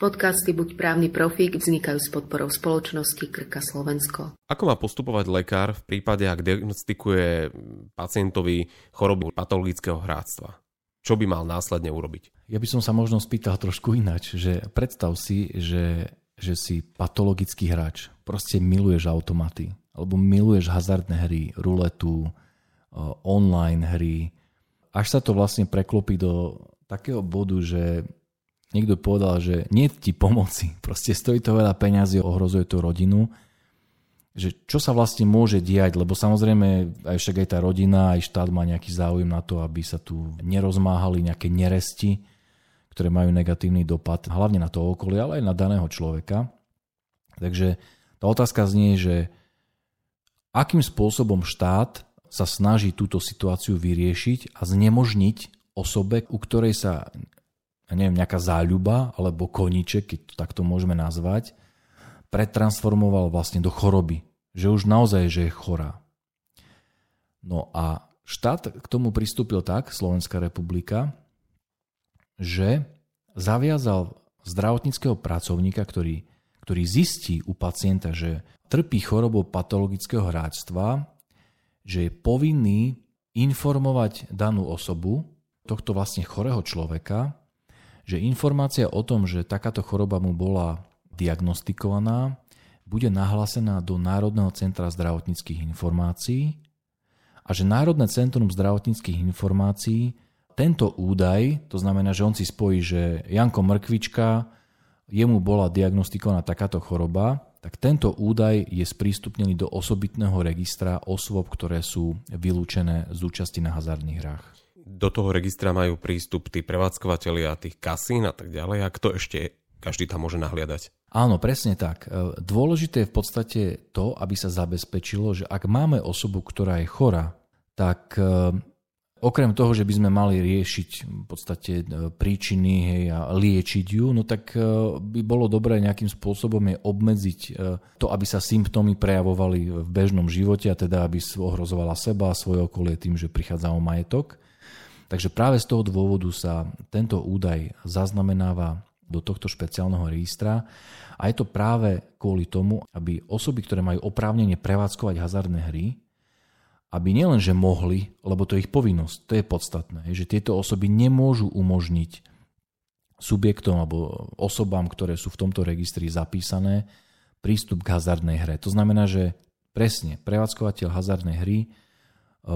Podcasty Buď právny profík vznikajú s podporou spoločnosti Krka Slovensko. Ako má postupovať lekár v prípade, ak diagnostikuje pacientovi chorobu patologického hráctva? Čo by mal následne urobiť? Ja by som sa možno spýtal trošku ináč, že predstav si, že, že si patologický hráč. Proste miluješ automaty, alebo miluješ hazardné hry, ruletu, online hry. Až sa to vlastne preklopí do takého bodu, že niekto povedal, že nie ti pomoci, proste stojí to veľa peňazí, ohrozuje to rodinu, že čo sa vlastne môže diať, lebo samozrejme aj však aj tá rodina, aj štát má nejaký záujem na to, aby sa tu nerozmáhali nejaké neresti, ktoré majú negatívny dopad hlavne na to okolie, ale aj na daného človeka. Takže tá otázka znie, že akým spôsobom štát sa snaží túto situáciu vyriešiť a znemožniť osobe, u ktorej sa ja neviem, nejaká záľuba alebo koníček, keď to takto môžeme nazvať, pretransformoval vlastne do choroby. Že už naozaj, že je chorá. No a štát k tomu pristúpil tak, Slovenská republika, že zaviazal zdravotníckého pracovníka, ktorý, ktorý zistí u pacienta, že trpí chorobou patologického hráčstva, že je povinný informovať danú osobu, tohto vlastne chorého človeka, že informácia o tom, že takáto choroba mu bola diagnostikovaná, bude nahlásená do Národného centra zdravotníckých informácií a že Národné centrum zdravotníckých informácií tento údaj, to znamená, že on si spojí, že Janko Mrkvička, jemu bola diagnostikovaná takáto choroba, tak tento údaj je sprístupnený do osobitného registra osôb, ktoré sú vylúčené z účasti na hazardných hrách do toho registra majú prístup tí prevádzkovateľia tých kasín a tak ďalej. A kto ešte každý tam môže nahliadať? Áno, presne tak. E, dôležité je v podstate to, aby sa zabezpečilo, že ak máme osobu, ktorá je chora, tak e, okrem toho, že by sme mali riešiť v podstate e, príčiny hej, a liečiť ju, no tak by bolo dobré nejakým spôsobom je obmedziť to, aby sa symptómy prejavovali v bežnom živote a teda aby ohrozovala seba a svoje okolie tým, že prichádza o majetok. Takže práve z toho dôvodu sa tento údaj zaznamenáva do tohto špeciálneho registra a je to práve kvôli tomu, aby osoby, ktoré majú oprávnenie prevádzkovať hazardné hry, aby nielenže mohli, lebo to je ich povinnosť, to je podstatné, že tieto osoby nemôžu umožniť subjektom alebo osobám, ktoré sú v tomto registri zapísané, prístup k hazardnej hre. To znamená, že presne prevádzkovateľ hazardnej hry e,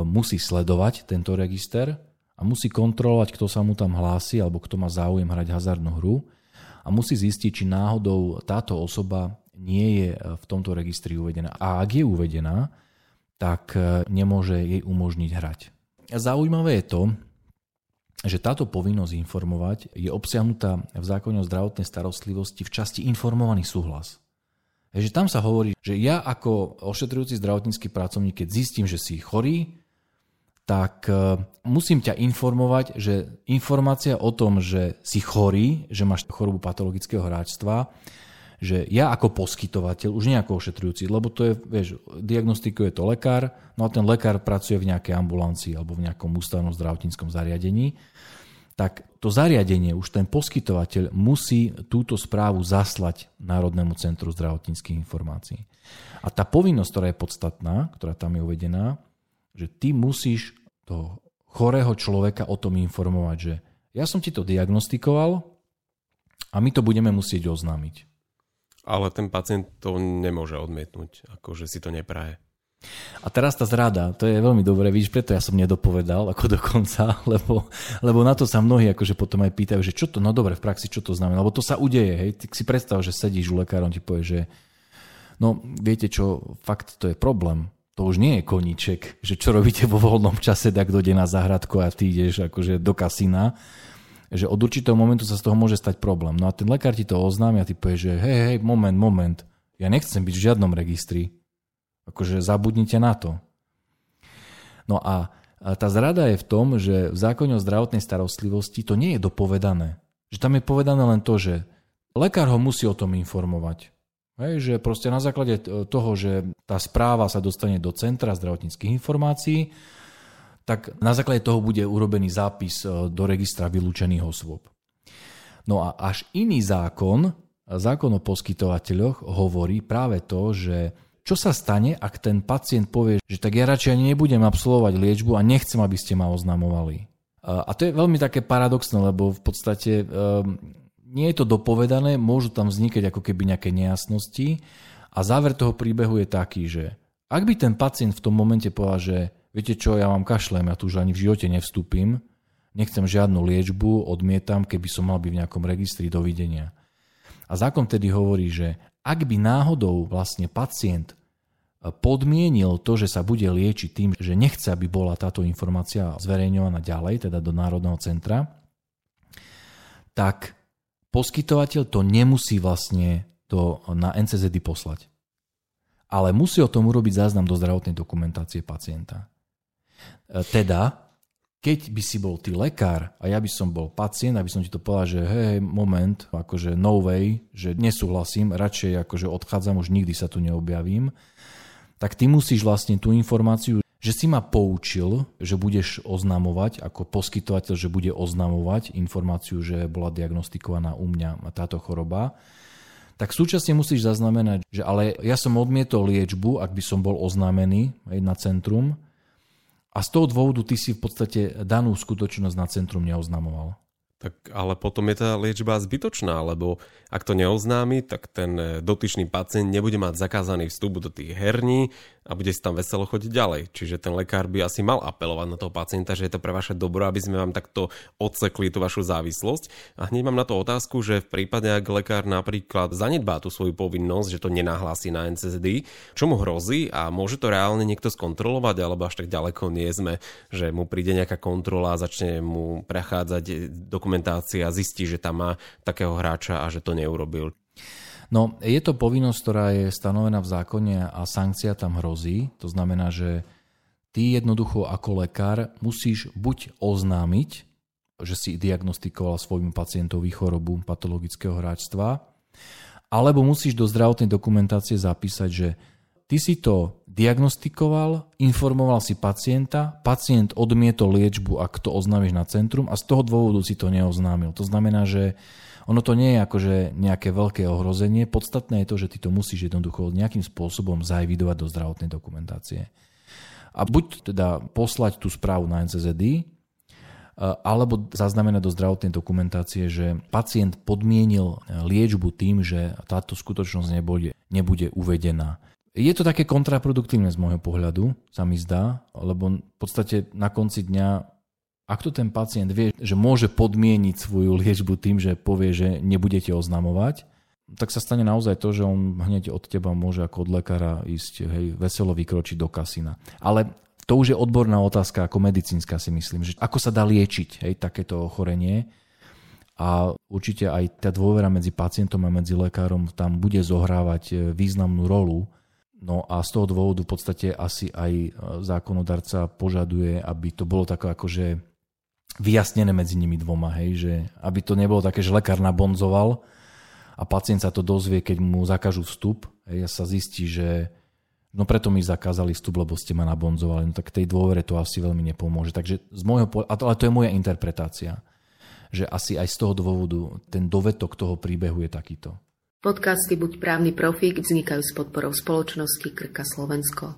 musí sledovať tento register, a musí kontrolovať, kto sa mu tam hlási alebo kto má záujem hrať hazardnú hru a musí zistiť, či náhodou táto osoba nie je e, v tomto registri uvedená. A ak je uvedená, tak e, nemôže jej umožniť hrať. Zaujímavé je to, že táto povinnosť informovať je obsiahnutá v zákone o zdravotnej starostlivosti v časti informovaný súhlas. Takže tam sa hovorí, že ja ako ošetrujúci zdravotnícky pracovník, keď zistím, že si chorý, tak e, musím ťa informovať, že informácia o tom, že si chorý, že máš chorobu patologického hráčstva, že ja ako poskytovateľ, už nie ako ošetrujúci, lebo to je, vieš, diagnostikuje to lekár, no a ten lekár pracuje v nejakej ambulancii alebo v nejakom ústavnom zdravotníckom zariadení, tak to zariadenie, už ten poskytovateľ musí túto správu zaslať Národnému centru zdravotníckých informácií. A tá povinnosť, ktorá je podstatná, ktorá tam je uvedená, že ty musíš toho chorého človeka o tom informovať, že ja som ti to diagnostikoval a my to budeme musieť oznámiť. Ale ten pacient to nemôže odmietnúť, akože si to nepraje. A teraz tá zrada, to je veľmi dobré, vidíš, preto ja som nedopovedal ako do konca, lebo, lebo na to sa mnohí akože potom aj pýtajú, že čo to, no dobre, v praxi čo to znamená, lebo to sa udeje, hej, ty si predstav, že sedíš u lekárom, ti povie, že no viete čo, fakt to je problém, to už nie je koníček, že čo robíte vo voľnom čase, tak dojde na záhradku a ty ideš akože do kasína, že od určitého momentu sa z toho môže stať problém. No a ten lekár ti to oznámi a ty povie, že hej, hej, moment, moment, ja nechcem byť v žiadnom registri. Akože zabudnite na to. No a tá zrada je v tom, že v zákone o zdravotnej starostlivosti to nie je dopovedané. Že tam je povedané len to, že lekár ho musí o tom informovať. Hej, že proste na základe toho, že tá správa sa dostane do centra zdravotníckých informácií, tak na základe toho bude urobený zápis e, do registra vylúčených osôb. No a až iný zákon, zákon o poskytovateľoch, hovorí práve to, že čo sa stane, ak ten pacient povie, že tak ja radšej nebudem absolvovať liečbu a nechcem, aby ste ma oznamovali. A to je veľmi také paradoxné, lebo v podstate um, nie je to dopovedané, môžu tam vznikať ako keby nejaké nejasnosti a záver toho príbehu je taký, že ak by ten pacient v tom momente povedal, že viete čo, ja vám kašlem, ja tu už ani v živote nevstúpim, nechcem žiadnu liečbu, odmietam, keby som mal byť v nejakom registri dovidenia. A zákon tedy hovorí, že ak by náhodou vlastne pacient e, podmienil to, že sa bude liečiť tým, že nechce, aby bola táto informácia zverejňovaná ďalej, teda do Národného centra, tak poskytovateľ to nemusí vlastne to na NCZD poslať. Ale musí o tom urobiť záznam do zdravotnej dokumentácie pacienta. E, teda keď by si bol ty lekár a ja by som bol pacient, aby som ti to povedal, že hej, moment, akože no way, že nesúhlasím, radšej akože odchádzam, už nikdy sa tu neobjavím, tak ty musíš vlastne tú informáciu, že si ma poučil, že budeš oznamovať ako poskytovateľ, že bude oznamovať informáciu, že bola diagnostikovaná u mňa táto choroba, tak súčasne musíš zaznamenať, že ale ja som odmietol liečbu, ak by som bol oznámený na centrum, a z toho dôvodu ty si v podstate danú skutočnosť na centrum neoznamoval. Tak ale potom je tá liečba zbytočná, lebo ak to neoznámi, tak ten dotyčný pacient nebude mať zakázaný vstup do tých herní a bude si tam veselo chodiť ďalej. Čiže ten lekár by asi mal apelovať na toho pacienta, že je to pre vaše dobro, aby sme vám takto odsekli tú vašu závislosť. A hneď mám na to otázku, že v prípade, ak lekár napríklad zanedbá tú svoju povinnosť, že to nenahlási na NCSD, čo mu hrozí a môže to reálne niekto skontrolovať, alebo až tak ďaleko nie sme, že mu príde nejaká kontrola a začne mu prechádzať dokumentácia a zistí, že tam má takého hráča a že to neurobil. No, je to povinnosť, ktorá je stanovená v zákone a sankcia tam hrozí. To znamená, že ty jednoducho ako lekár musíš buď oznámiť, že si diagnostikoval svojmu pacientovi chorobu patologického hráčstva, alebo musíš do zdravotnej dokumentácie zapísať, že ty si to diagnostikoval, informoval si pacienta, pacient odmietol liečbu, ak to oznámiš na centrum a z toho dôvodu si to neoznámil. To znamená, že ono to nie je akože nejaké veľké ohrozenie, podstatné je to, že ty to musíš jednoducho nejakým spôsobom zaevidovať do zdravotnej dokumentácie. A buď teda poslať tú správu na NCZD, e, alebo zaznamenať do zdravotnej dokumentácie, že pacient podmienil liečbu tým, že táto skutočnosť nebude, nebude uvedená. Je to také kontraproduktívne z môjho pohľadu, sa mi zdá, lebo v podstate na konci dňa ak to ten pacient vie, že môže podmieniť svoju liečbu tým, že povie, že nebudete oznamovať, tak sa stane naozaj to, že on hneď od teba môže ako od lekára ísť hej, veselo vykročiť do kasína. Ale to už je odborná otázka ako medicínska si myslím, že ako sa dá liečiť hej, takéto ochorenie a určite aj tá dôvera medzi pacientom a medzi lekárom tam bude zohrávať e, významnú rolu. No a z toho dôvodu v podstate asi aj e, zákonodarca požaduje, aby to bolo také akože vyjasnené medzi nimi dvoma, hej, že aby to nebolo také, že lekár nabonzoval a pacient sa to dozvie, keď mu zakážu vstup hej, a sa zistí, že no preto mi zakázali vstup, lebo ste ma nabonzovali, no tak tej dôvere to asi veľmi nepomôže. Takže z môjho, ale to je moja interpretácia, že asi aj z toho dôvodu ten dovetok toho príbehu je takýto. Podcasty Buď právny profík vznikajú s podporou spoločnosti Krka Slovensko.